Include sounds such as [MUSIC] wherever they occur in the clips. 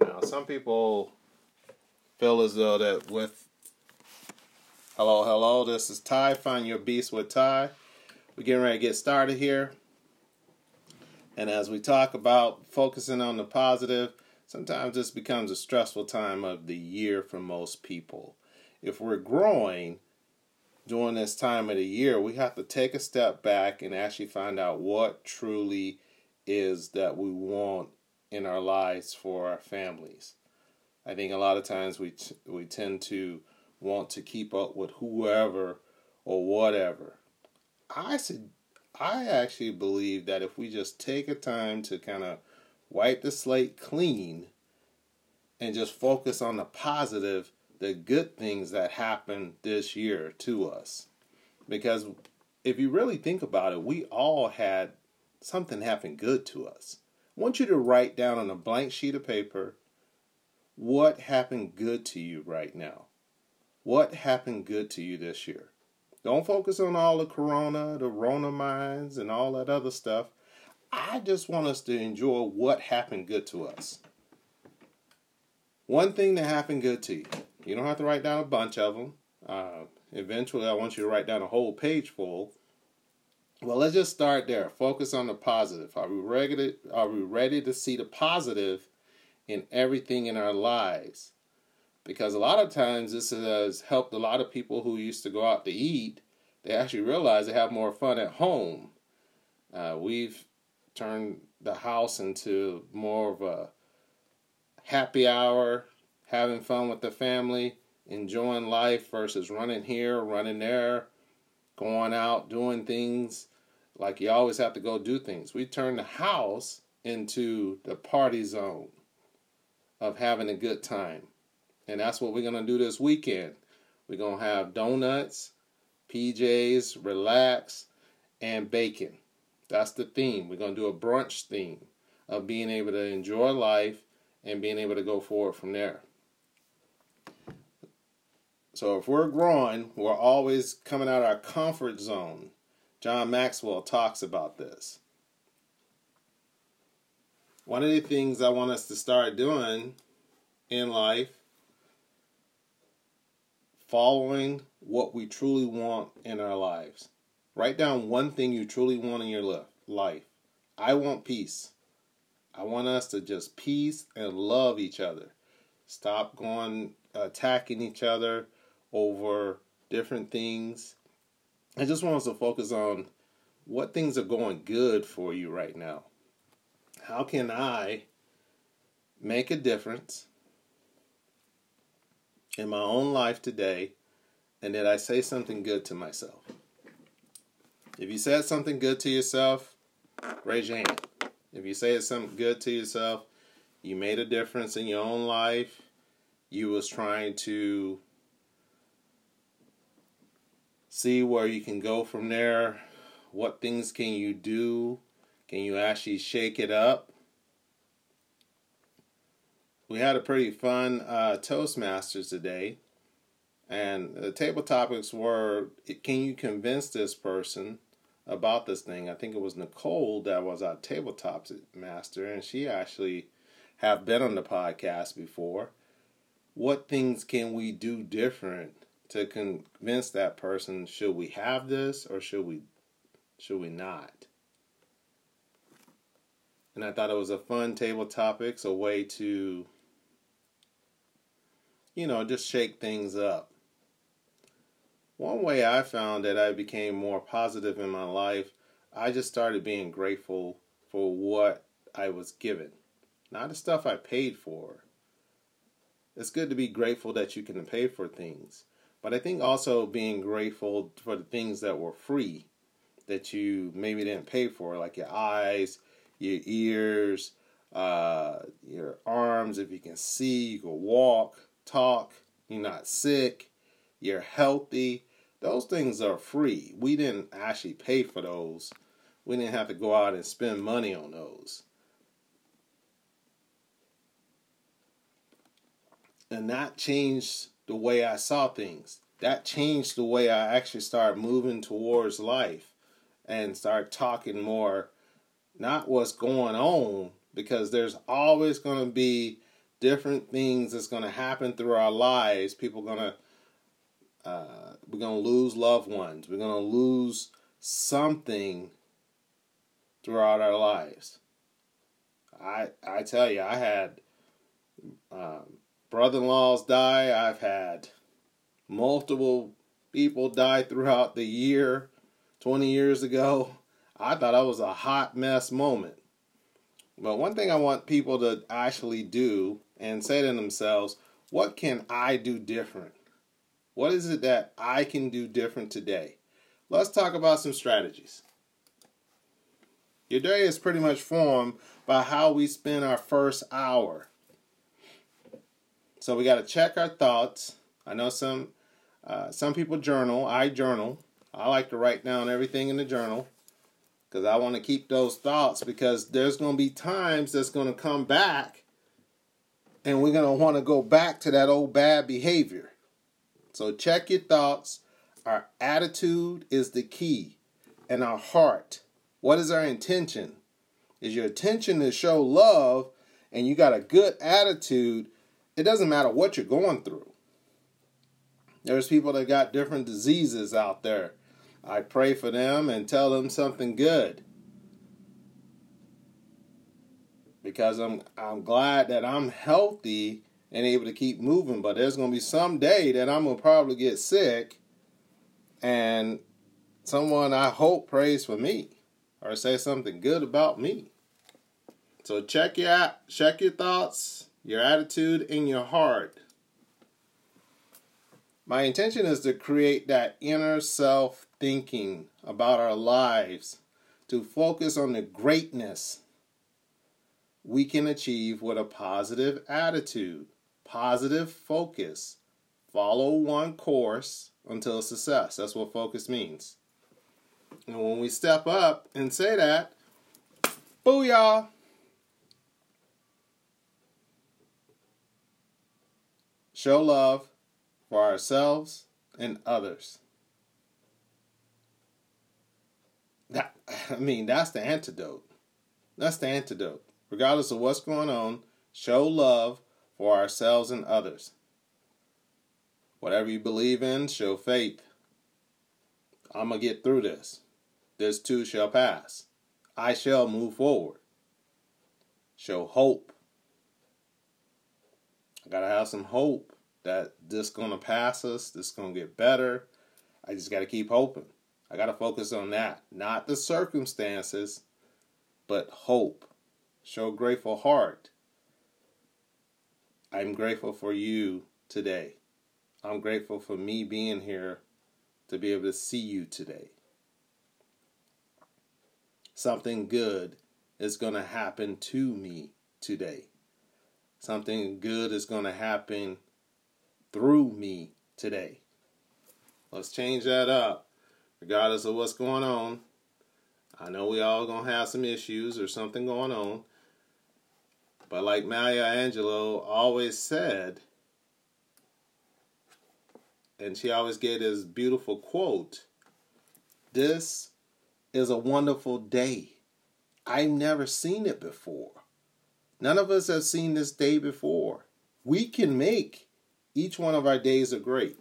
Now, some people feel as though that with hello, hello, this is Ty. Find your beast with Ty. We're getting ready to get started here. And as we talk about focusing on the positive, sometimes this becomes a stressful time of the year for most people. If we're growing during this time of the year, we have to take a step back and actually find out what truly is that we want in our lives for our families. I think a lot of times we t- we tend to want to keep up with whoever or whatever. I said I actually believe that if we just take a time to kind of wipe the slate clean and just focus on the positive, the good things that happened this year to us. Because if you really think about it, we all had something happen good to us. I want you to write down on a blank sheet of paper what happened good to you right now. What happened good to you this year? Don't focus on all the corona, the rona mines, and all that other stuff. I just want us to enjoy what happened good to us. One thing that happened good to you. You don't have to write down a bunch of them. Uh, eventually, I want you to write down a whole page full well, let's just start there. Focus on the positive. Are we ready? Are we ready to see the positive in everything in our lives? Because a lot of times this has helped a lot of people who used to go out to eat. They actually realize they have more fun at home. Uh, we've turned the house into more of a happy hour, having fun with the family, enjoying life versus running here, running there, going out, doing things like you always have to go do things. We turn the house into the party zone of having a good time. And that's what we're going to do this weekend. We're going to have donuts, PJs, relax, and bacon. That's the theme. We're going to do a brunch theme of being able to enjoy life and being able to go forward from there. So if we're growing, we're always coming out of our comfort zone John Maxwell talks about this. One of the things I want us to start doing in life, following what we truly want in our lives. Write down one thing you truly want in your life. I want peace. I want us to just peace and love each other. Stop going attacking each other over different things I just want us to focus on what things are going good for you right now. How can I make a difference in my own life today? And did I say something good to myself? If you said something good to yourself, raise your hand. If you say something good to yourself, you made a difference in your own life. You was trying to see where you can go from there. What things can you do? Can you actually shake it up? We had a pretty fun uh, Toastmasters today, and the table topics were can you convince this person about this thing? I think it was Nicole that was our tabletop master, and she actually have been on the podcast before. What things can we do different to convince that person should we have this or should we should we not? And i thought it was a fun table topics a way to you know just shake things up. One way i found that i became more positive in my life i just started being grateful for what i was given not the stuff i paid for. It's good to be grateful that you can pay for things but I think also being grateful for the things that were free that you maybe didn't pay for, like your eyes, your ears, uh, your arms, if you can see, you can walk, talk, you're not sick, you're healthy. Those things are free. We didn't actually pay for those. We didn't have to go out and spend money on those. And that changed the way I saw things. That changed the way I actually started moving towards life and start talking more not what's going on because there's always going to be different things that's going to happen through our lives. People going to uh, we're going to lose loved ones. We're going to lose something throughout our lives. I I tell you, I had um, brother-in-laws die. I've had multiple people die throughout the year. Twenty years ago, I thought I was a hot mess moment. But one thing I want people to actually do and say to themselves, what can I do different? What is it that I can do different today? Let's talk about some strategies. Your day is pretty much formed by how we spend our first hour. So we got to check our thoughts. I know some uh, some people journal. I journal. I like to write down everything in the journal because I want to keep those thoughts because there's going to be times that's going to come back and we're going to want to go back to that old bad behavior. So check your thoughts. Our attitude is the key, and our heart. What is our intention? Is your intention to show love and you got a good attitude? It doesn't matter what you're going through. There's people that got different diseases out there. I pray for them and tell them something good. Because I'm I'm glad that I'm healthy and able to keep moving, but there's going to be some day that I'm going to probably get sick and someone I hope prays for me or say something good about me. So check your check your thoughts, your attitude, and your heart. My intention is to create that inner self thinking about our lives, to focus on the greatness we can achieve with a positive attitude, positive focus. Follow one course until success. That's what focus means. And when we step up and say that, booyah! Show love for ourselves and others. That, [LAUGHS] I mean, that's the antidote. That's the antidote. Regardless of what's going on, show love for ourselves and others. Whatever you believe in, show faith. I'm going to get through this. This too shall pass. I shall move forward. Show hope. I got to have some hope that this to pass us, this to get better. I just got to keep hoping. I got to focus on that, not the circumstances, but hope. Show grateful heart. I'm grateful for you today. I'm grateful for me being here to be able to see you today. Something good is going to happen to me today. Something good is going to happen through me today. Let's change that up, regardless of what's going on. I know we all gonna have some issues or something going on, but like Maya Angelou always said, and she always gave this beautiful quote: "This is a wonderful day. I've never seen it before. None of us have seen this day before. We can make each one of our days are great.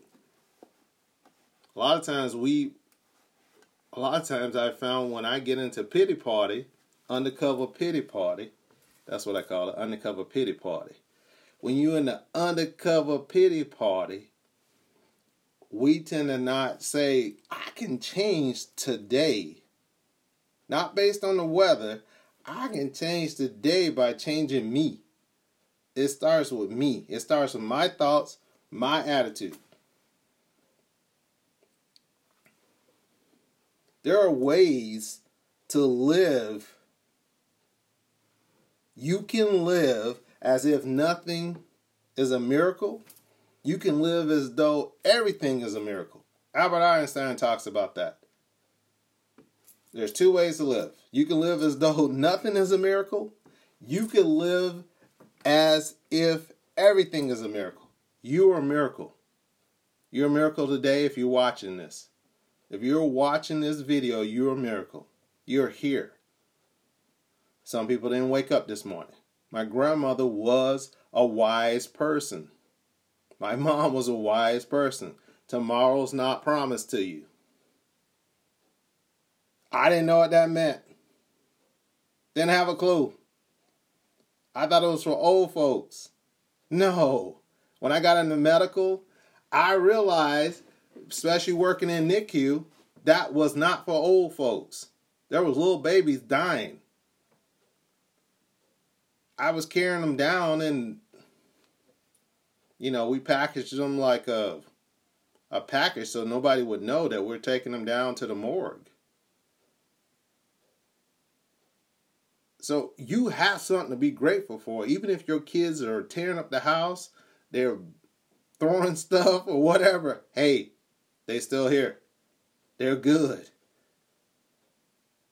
A lot of times we a lot of times I found when I get into pity party, undercover pity party, that's what I call it, undercover pity party. When you're in the undercover pity party, we tend to not say, I can change today. Not based on the weather. I can change the day by changing me. It starts with me. It starts with my thoughts, my attitude. There are ways to live. You can live as if nothing is a miracle. You can live as though everything is a miracle. Albert Einstein talks about that. There's two ways to live. You can live as though [LAUGHS] nothing is a miracle. You can live as if everything is a miracle. You are a miracle. You're a miracle today if you're watching this. If you're watching this video, you're a miracle. You're here. Some people didn't wake up this morning. My grandmother was a wise person. My [LAUGHS] mom was a wise person. Tomorrow's not promised to you. I didn't know what that meant. Didn't have a clue. I thought it was for old folks. No. When I got into medical, I realized, especially working in NICU, that was not for old folks. There was little babies dying. I was carrying them down and you know, we packaged them like a a package so nobody would know that we're taking them down to the morgue. So you have something to be grateful for. Even if your kids are tearing up the house, they're throwing [LAUGHS] stuff or whatever. Hey, they still here. They're good.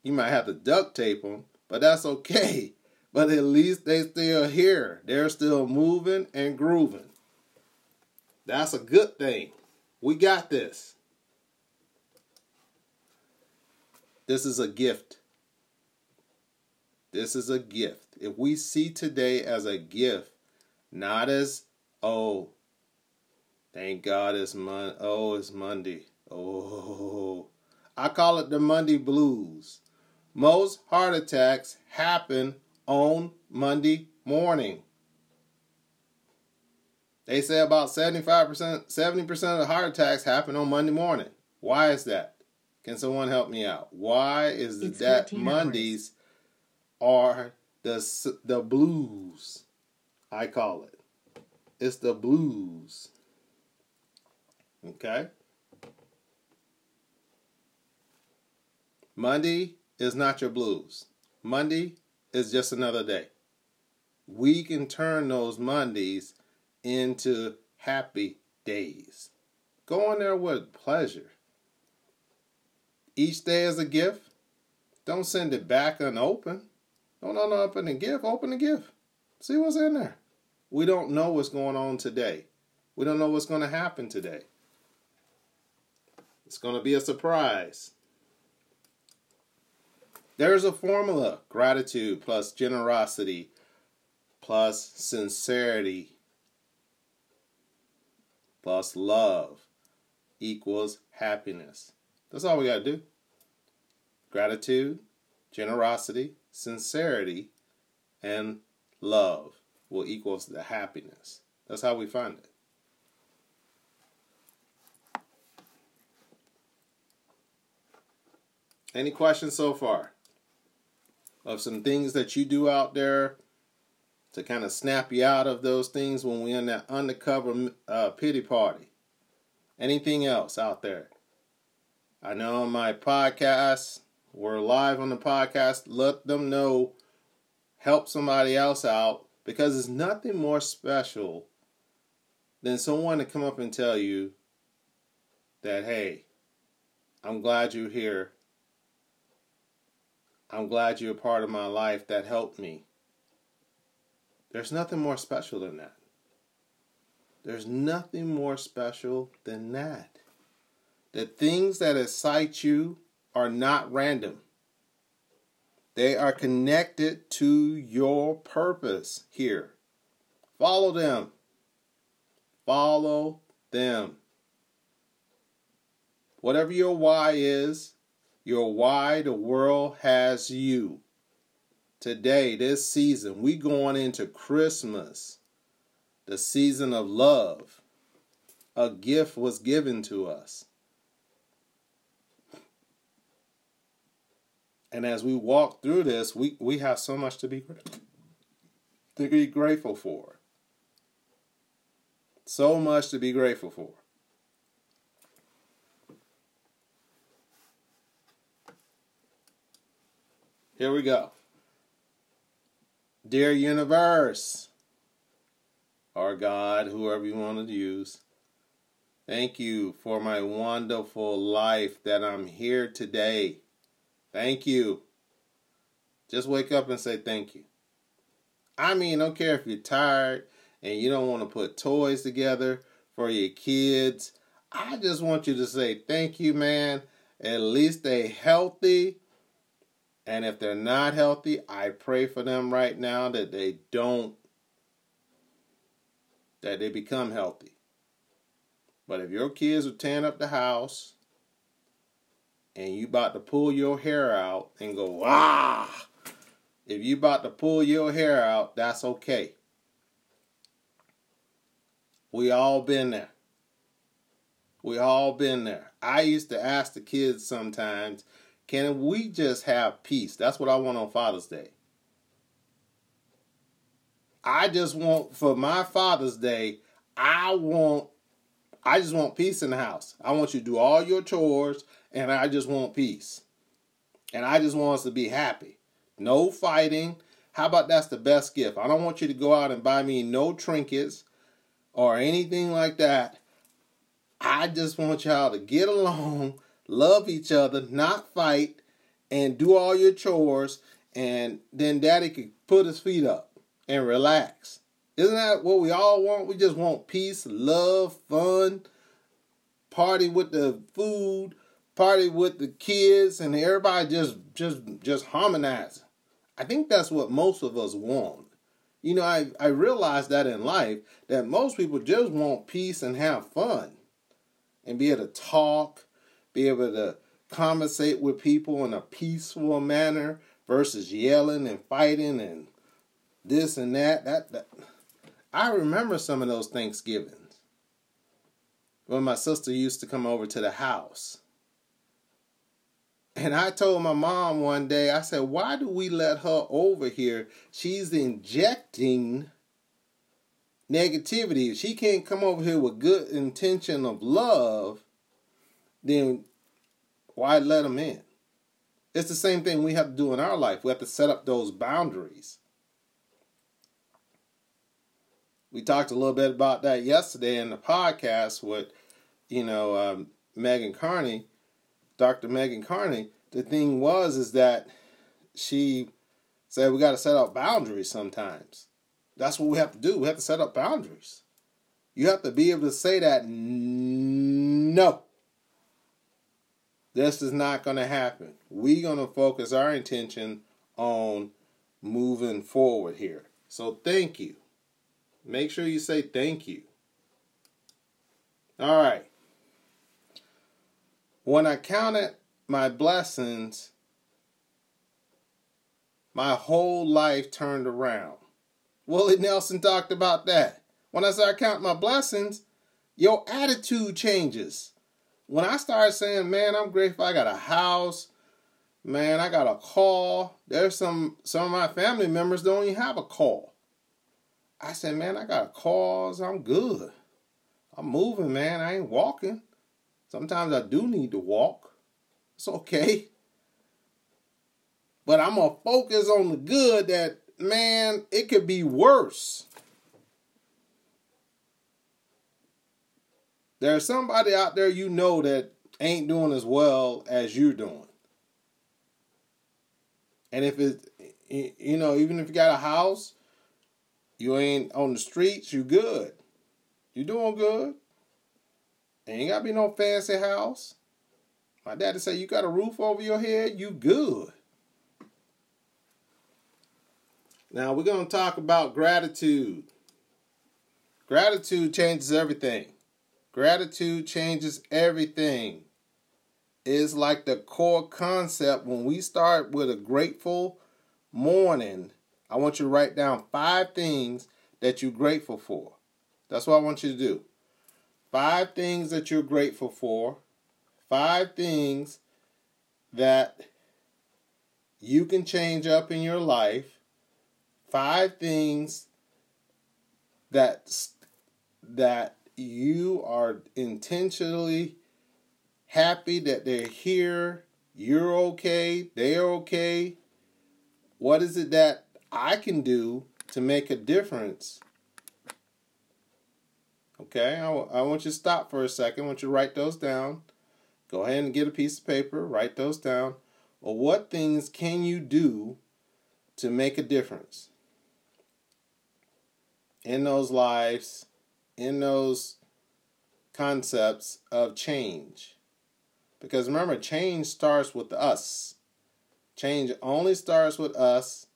You might have to duct tape them, but that's okay. [LAUGHS] But at least they still here. They're still moving and grooving. That's a good thing. We got this. This is a gift. This is a gift. If we see today as a gift, not as, oh, thank God it's Mon oh, it's Monday. Oh, I call it the Monday blues. Most heart attacks happen on Monday morning. They say about 75%, 70% of the heart attacks happen on Monday morning. Why is that? Can someone help me out? Why is it's that Mondays are the the blues? I call it. It's the blues. Okay? Monday is not your blues. Monday is just another day. We can turn those Mondays into happy days. Go in there with pleasure. Each day is a gift. Don't send it back unopened. Don't open the gift. Open the gift. See what's in there. We don't know what's going on today. We don't know what's going to happen today. It's going to be a surprise. There's a formula gratitude plus generosity plus sincerity plus love equals happiness. That's all we got to do. Gratitude, generosity, sincerity, and love will equal the happiness. That's how we find it. Any questions so far? Of some things that you do out there to kind of snap you out of those things when we're in that undercover uh, pity party. Anything else out there? I know on my podcast, we're live on the podcast. Let them know, help somebody else out because there's nothing more special than someone to come up and tell you that, hey, I'm glad you're here. I'm glad you're a part of my life that helped me. There's nothing more special than that. There's nothing more special than that. The things that excite you are not random. They are connected to your purpose here. Follow them. Follow them. Whatever your why is, your why the world has you today, this season, we going into Christmas, the season of love. A gift was given to us. And as we walk through this, we, we have so much to be to be grateful for. So much to be grateful for. Here we go. Dear universe, or God, whoever you want to use, thank you for my wonderful life that I'm here today. Thank you. Just wake up and say thank you. I mean, don't care if you're tired and you don't want to put toys together for your kids. I just want you to say thank you, man. At least they healthy And if they're not healthy, I pray for them right now that they don't, that they become healthy. But if your kids are tearing up the house and you about to pull your hair out and go, ah, if you about to pull your hair out, that's okay. We all been there. We all been there. I used to ask the kids sometimes, can we just have peace? That's what I want on Father's Day. I just want for my Father's Day, I want I just want peace in the house. I want you to do all your chores and I just want peace. And I just want us to be happy. No fighting. How about that's the best gift? I don't want you to go out and buy me no trinkets or anything like that. I just want y'all to get along, love each other, not fight, and do all your chores, and then daddy could put his feet up and relax. Isn't that what we all want? We just want peace, love, fun, party with the food, party with the kids, and everybody just just just harmonizing. I think that's what most of us want. You know, I, I realized that in life that most people just want peace and have fun and be able to talk, be able to conversate with people in a peaceful manner versus yelling and fighting and this and that. That, that I remember some of those Thanksgivings when my sister used to come over to the house. And I told my mom one day, I said, why do we let her over here? She's injecting negativity. If she can't come over here with good intention of love, then why let them in? It's the same thing we have to do in our life. We have to set up those boundaries. We talked a little bit about that yesterday in the podcast with, you know, um, Megan Carney, Dr. Megan Carney. The thing was is that she said we got to set up boundaries sometimes. That's what we have to do. We have to set up boundaries. You have to be able to say that no. This is not going to happen. We're going to focus our intention on moving forward here. So thank you. Make sure you say thank you. All right. When I counted my blessings, my whole life turned around. Willie Nelson talked about that. When I start counting my blessings, your attitude changes. When I start saying, man, I'm grateful I got a house, man, I got a call. There's some some of my family members don't even have a call. I said, man, I got a call, so I'm good. I'm moving, man. I ain't walking. Sometimes I do need to walk. It's okay. But I'm going to focus on the good that man, it could be worse. There's somebody out there you know that ain't doing as well as you're doing. And if it, you know, even if you got a house, you ain't on the streets, you good. You doing good. Ain't gotta be no fancy house. My daddy say you got a roof over your head, you good. Now we're to talk about gratitude. Gratitude changes everything. Gratitude changes everything. It's like the core concept when we start with a grateful morning. I want you to write down five things that you're grateful for. That's what I want you to do. Five things that you're grateful for. Five things that you can change up in your life five things that that you are intentionally happy that they're here, you're okay, they're okay. What is it that I can do to make a difference? Okay, I, I want you to stop for a second. I want you to write those down. Go ahead and get a piece of paper, write those down. Or what things can you do to make a difference? in those lives, in those concepts of change. Because remember, change starts with us. Change only starts with us.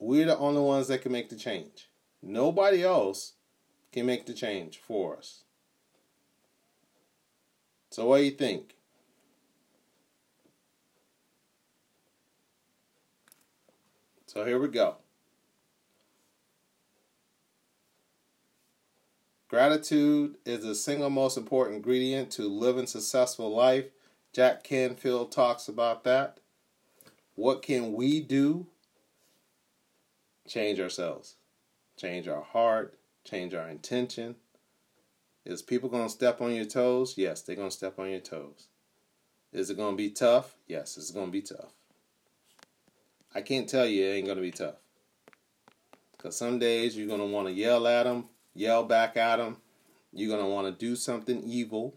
We're the only ones that can make the change. Nobody else can make the change for us. So, what do you think? So, here we go. Gratitude is the single most important ingredient to living successful life. Jack Canfield talks about that. What can we do? Change ourselves, change our heart, change our intention. Is people going to step on your toes? Yes, they're going to step on your toes. Is it going to be tough? Yes, it's going to be tough. I can't tell you it ain't going to be tough. Because some days you're going to want to yell at them, yell back at them. You're going to want to do something evil.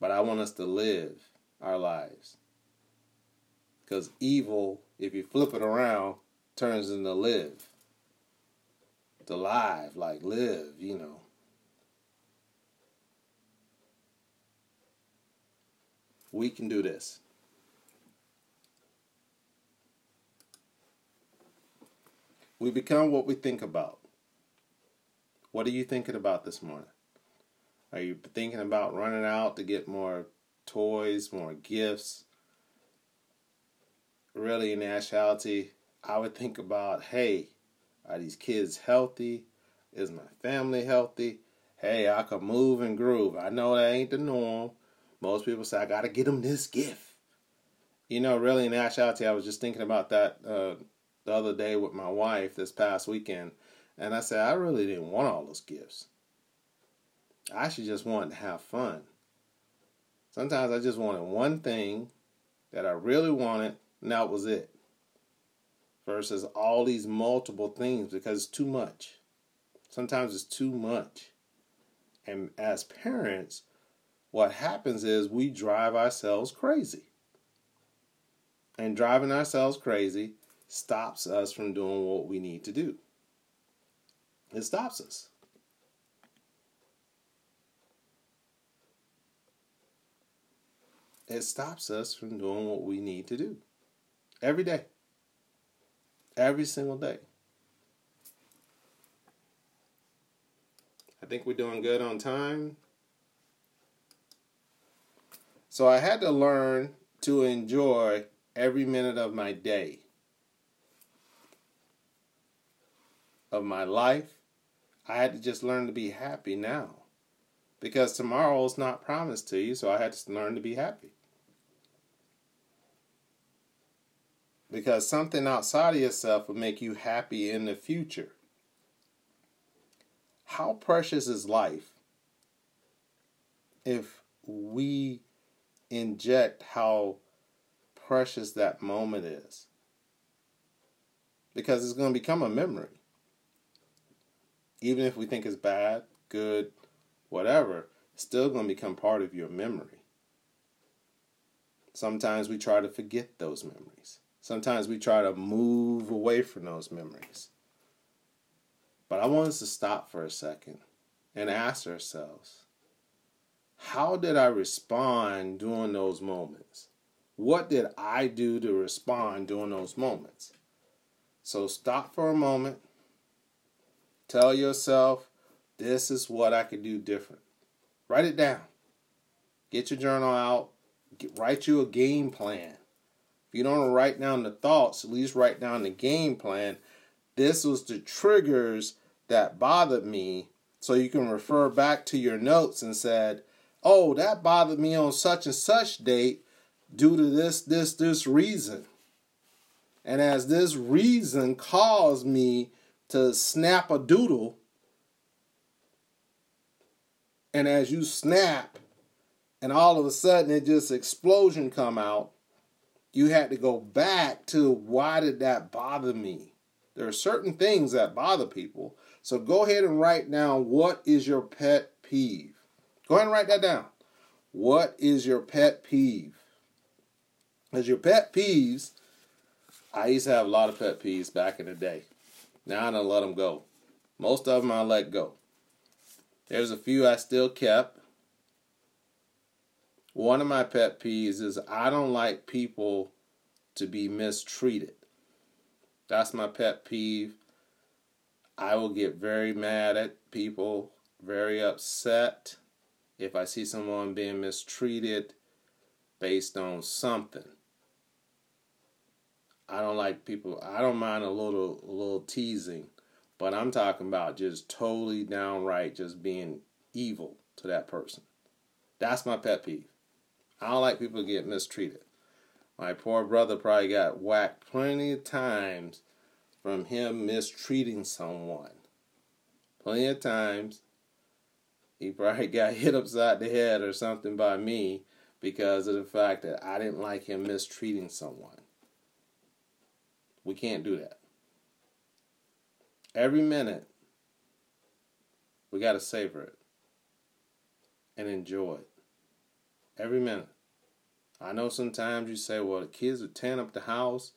But I want us to live our lives. Because evil, if you flip it around, turns into live. To live, like live, you know. We can do this. We become what we think about. What are you thinking about this morning? Are you thinking about running out to get more toys, more gifts? Really, in actuality, I would think about hey, are these kids healthy? Is my family healthy? Hey, I could move and groove. I know that ain't the norm. Most people say, I got to get them this gift. You know, really, in actuality, I was just thinking about that uh, the other day with my wife this past weekend. And I said, I really didn't want all those gifts. I actually just wanted to have fun. Sometimes I just wanted one thing that I really wanted, and that was it versus all these multiple things because it's too much. Sometimes it's too much. And as parents, what happens is we drive ourselves crazy. And driving ourselves crazy stops us from doing what we need to do. It stops us. It stops us from doing what we need to do every day every single day. I think we're doing good on time. So I had to learn to enjoy every minute of my day, of my life. I had to just learn to be happy now. Because tomorrow is not promised to you, so I had to learn to be happy. Because something outside of yourself will make you happy in the future. How precious is life if we inject how precious that moment is? Because it's going to become a memory. Even if we think it's bad, good, whatever, it's still going to become part of your memory. Sometimes we try to forget those memories. Sometimes we try to move away from those memories. But I want us to stop for a second and ask ourselves how did I respond during those moments? What did I do to respond during those moments? So stop for a moment. Tell yourself, this is what I could do different. Write it down. Get your journal out. Get, write you a game plan you don't write down the thoughts, at least write down the game plan. This was the triggers that bothered me. So you can refer back to your notes and said, oh, that bothered me on such and such date due to this, this, this reason. And as this reason caused me to snap a doodle, and as you snap, and all of a sudden it just explosion come out, you had to go back to why did that bother me? There are certain things that bother people. So go ahead and write down what is your pet peeve. Go ahead and write that down. What is your pet peeve? As your pet peeves, I used to have a lot of pet peeves back in the day. Now I don't let them go. Most of them I let go. There's a few I still kept. One of my pet peeves is I don't like people to be mistreated. That's my pet peeve. I will get very mad at people, very upset if I see someone being mistreated based on something. I don't like people. I don't mind a little a little teasing, but I'm talking about just totally downright just being evil to that person. That's my pet peeve. I don't like people to get mistreated. My poor brother probably got whacked plenty of times from him mistreating someone. Plenty of times. He probably [LAUGHS] got hit upside the head or something by me because of the fact that I didn't like him mistreating someone. We can't do that. Every minute, we got to savor it and enjoy it. Every minute. I know sometimes you say, well, the kids are tearing up the house.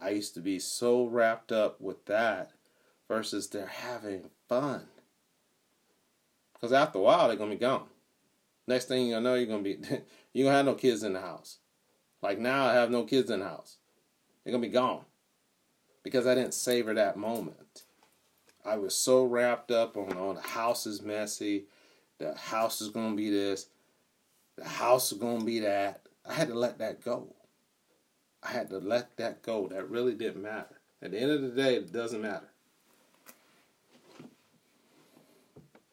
I used to be so wrapped up with that versus they're having fun. Because after a while, they're going to be gone. Next thing to know, you're going to be, [LAUGHS] you're going to have no kids in the house. Like now, I have no kids in the house. They're going to be gone. Because I didn't savor that moment. I was so wrapped up on, oh, the house is messy. The house is going to be this. The house is going to be that. I had to let that go. I had to let that go. That really didn't matter. At the end of the day, it doesn't matter.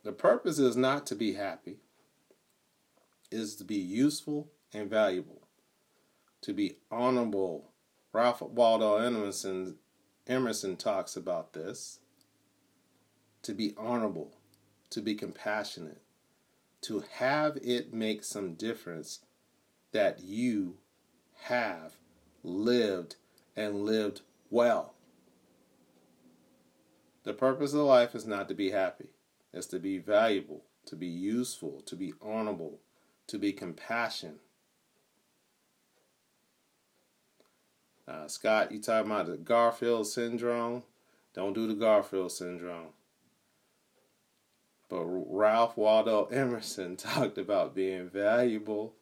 The purpose is not to be happy, is to be useful and valuable, to be honorable. Ralph Waldo Emerson, Emerson talks about this. To be honorable, to be compassionate, to have it make some difference that you have lived and lived well. The purpose of life is not to be happy, it's to be valuable, to be useful, to be honorable, to be compassionate. Uh, Scott, you talking about the Garfield syndrome? Don't do the Garfield syndrome. But Ralph Waldo Emerson [LAUGHS] talked about being valuable.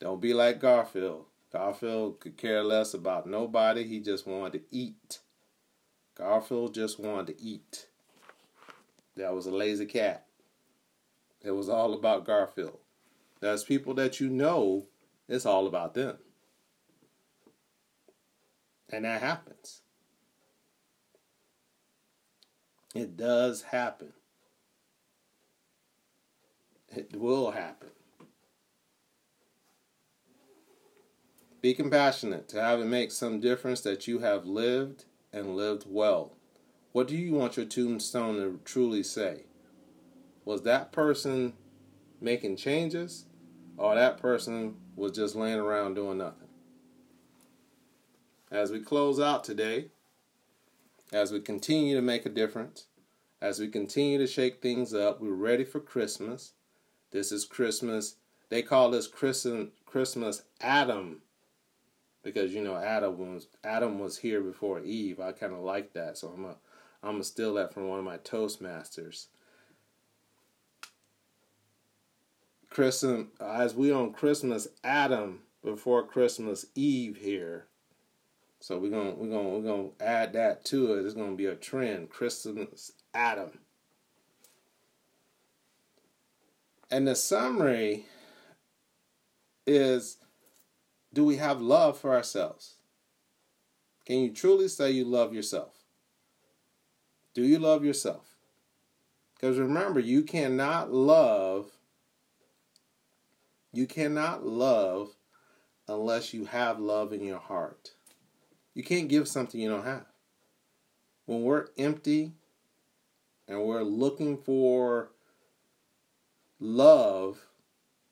Don't be like Garfield. Garfield could care less about nobody. He just wanted to eat. Garfield just wanted to eat. That was a lazy cat. It was all about Garfield. There's people that you know, it's all about them. And that happens. It does happen. It will happen. Be compassionate to have it make some difference that you have lived and lived well. What do you want your tombstone to truly say? Was that person making changes or that person was just laying around doing nothing? As we close out today, as we continue to make a difference, as we continue to shake things up, we're ready for Christmas. This is Christmas. They call this Christmas Adam because you know Adam was Adam was here before Eve. I kind of like that, so I'm a I'm gonna steal that from one of my Toastmasters. Christmas as we on Christmas Adam before Christmas Eve here. So we're gonna we're gonna we're gonna add that to it. It's gonna be a trend. Christmas Adam. And the summary is do we have love for ourselves? Can you truly say you love yourself? Do you love yourself? Because remember, you cannot love you cannot love unless you have love in your heart. You can't give something you don't have. When we're empty and we're looking for love,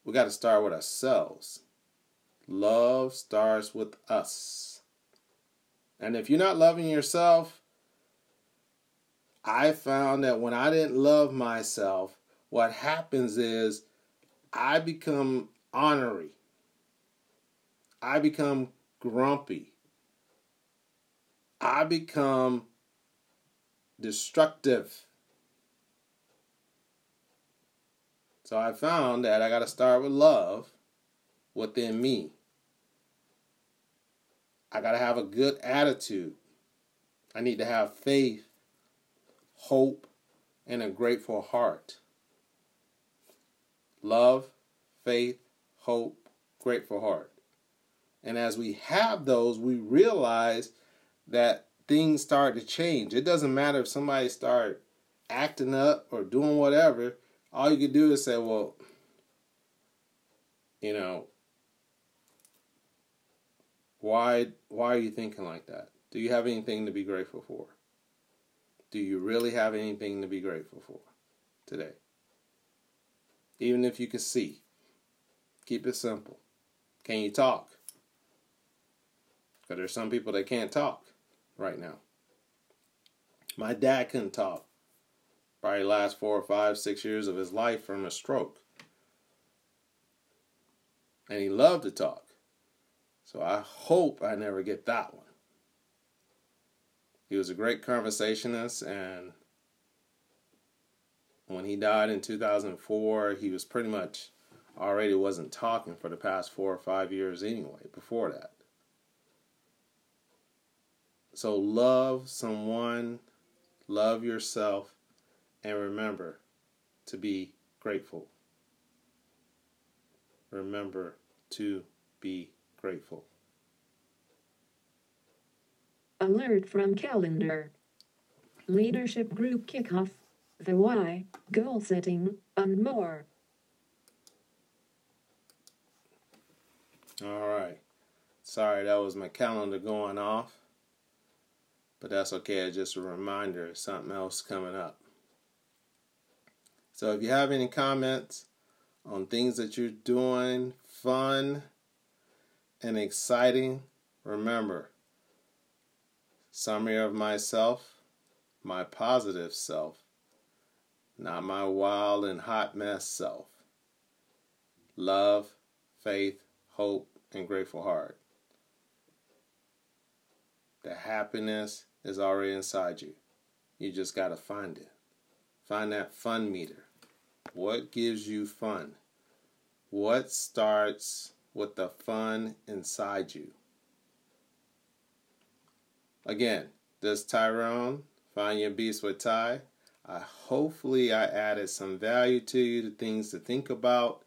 we got to start with ourselves. Love starts with us. And if you're not loving yourself, I found that when I didn't love myself, what happens is I become ornery. I become grumpy. I become destructive. So I found that I got to start with love within me. I got to have a good attitude. I need to have faith, hope, and a grateful heart. Love, faith, hope, grateful heart. And as we have those, we realize that things start to change. It doesn't matter if somebody start acting up or doing whatever. All you can do is say, well, you know, why why are you thinking like that? Do you have anything to be grateful for? Do you really have anything to be grateful for today? Even if you can see, keep it simple. Can you talk? Because there's some people that can't talk right now. My dad couldn't talk. Probably last four or five, six years of his life from a stroke. And he loved to talk. So I hope I never get that one. He was a great conversationist, and when he died in 2004, he was pretty much already wasn't talking for the past four or five years anyway, before that. So love someone, love yourself, and remember to be grateful. Remember to be grateful. Alert from calendar. Leadership group kickoff. The why, goal setting, and more. All right. Sorry, that was my calendar going off. But that's okay. It's just a reminder of something else coming up. So if you have any comments on things that you're doing, fun and exciting, remember summary of myself, my positive self, not my wild and hot mess self. Love, faith, hope, and grateful heart. The happiness is already inside you. You just got to find it. Find that fun meter. What gives you fun? What starts with the fun inside you? Again, this Tyrone, Find Your Beast with Ty. I hopefully I added some value to you, the things to think about.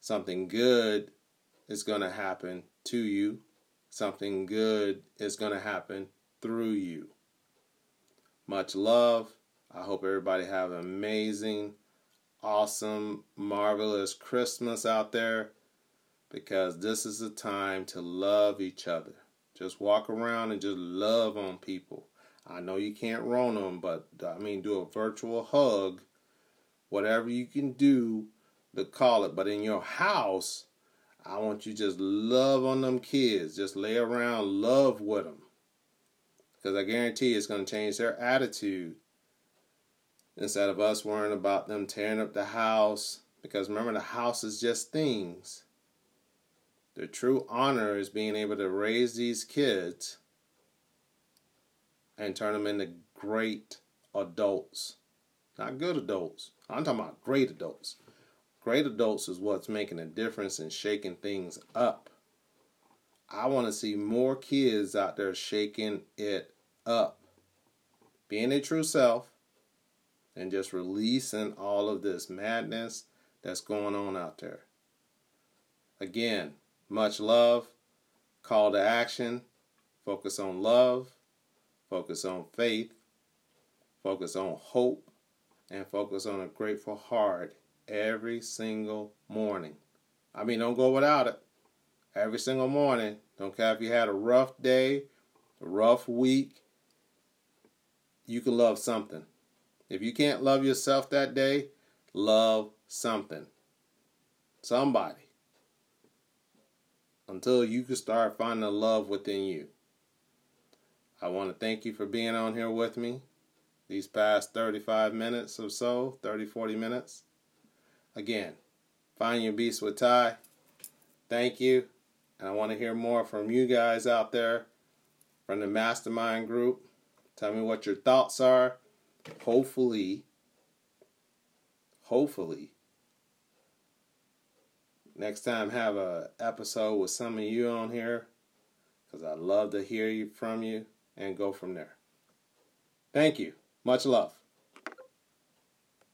Something good is going to happen to you. Something good is going to happen through you. Much love. I hope everybody have an amazing, awesome, marvelous Christmas out there because this is the time to love each other. Just walk around and just love on people. I know you can't roll them, but I mean, do a virtual hug, whatever you can do to call it. But in your house, I want you just love on them kids. Just lay around, love with them. Because I guarantee it's going to change their attitude. Instead of us worrying about them tearing up the house. Because remember, the house is just things. The true honor is being able to raise these kids and turn them into great adults. Not good adults. I'm talking about great adults. Great adults is what's making a difference and shaking things up. I want to see more kids out there shaking it up, being their true self, and just releasing all of this madness that's going on out there. Again, much love, call to action, focus on love, focus on faith, focus on hope, and focus on a grateful heart every single morning. I mean, don't go without it. Every single morning. Don't care if you had a rough day, a rough week. You can love something. If you can't love yourself that day, love something. Somebody. Until you can start finding love within you. I want to thank you for being on here with me these past 35 minutes or so, 30, 40 minutes. Again, find your beast with Ty. Thank you. And I want to hear more from you guys out there from the mastermind group. Tell me what your thoughts are. Hopefully, hopefully, next time have a episode with some of you on here because I love to hear you from you and go from there. Thank you. Much love.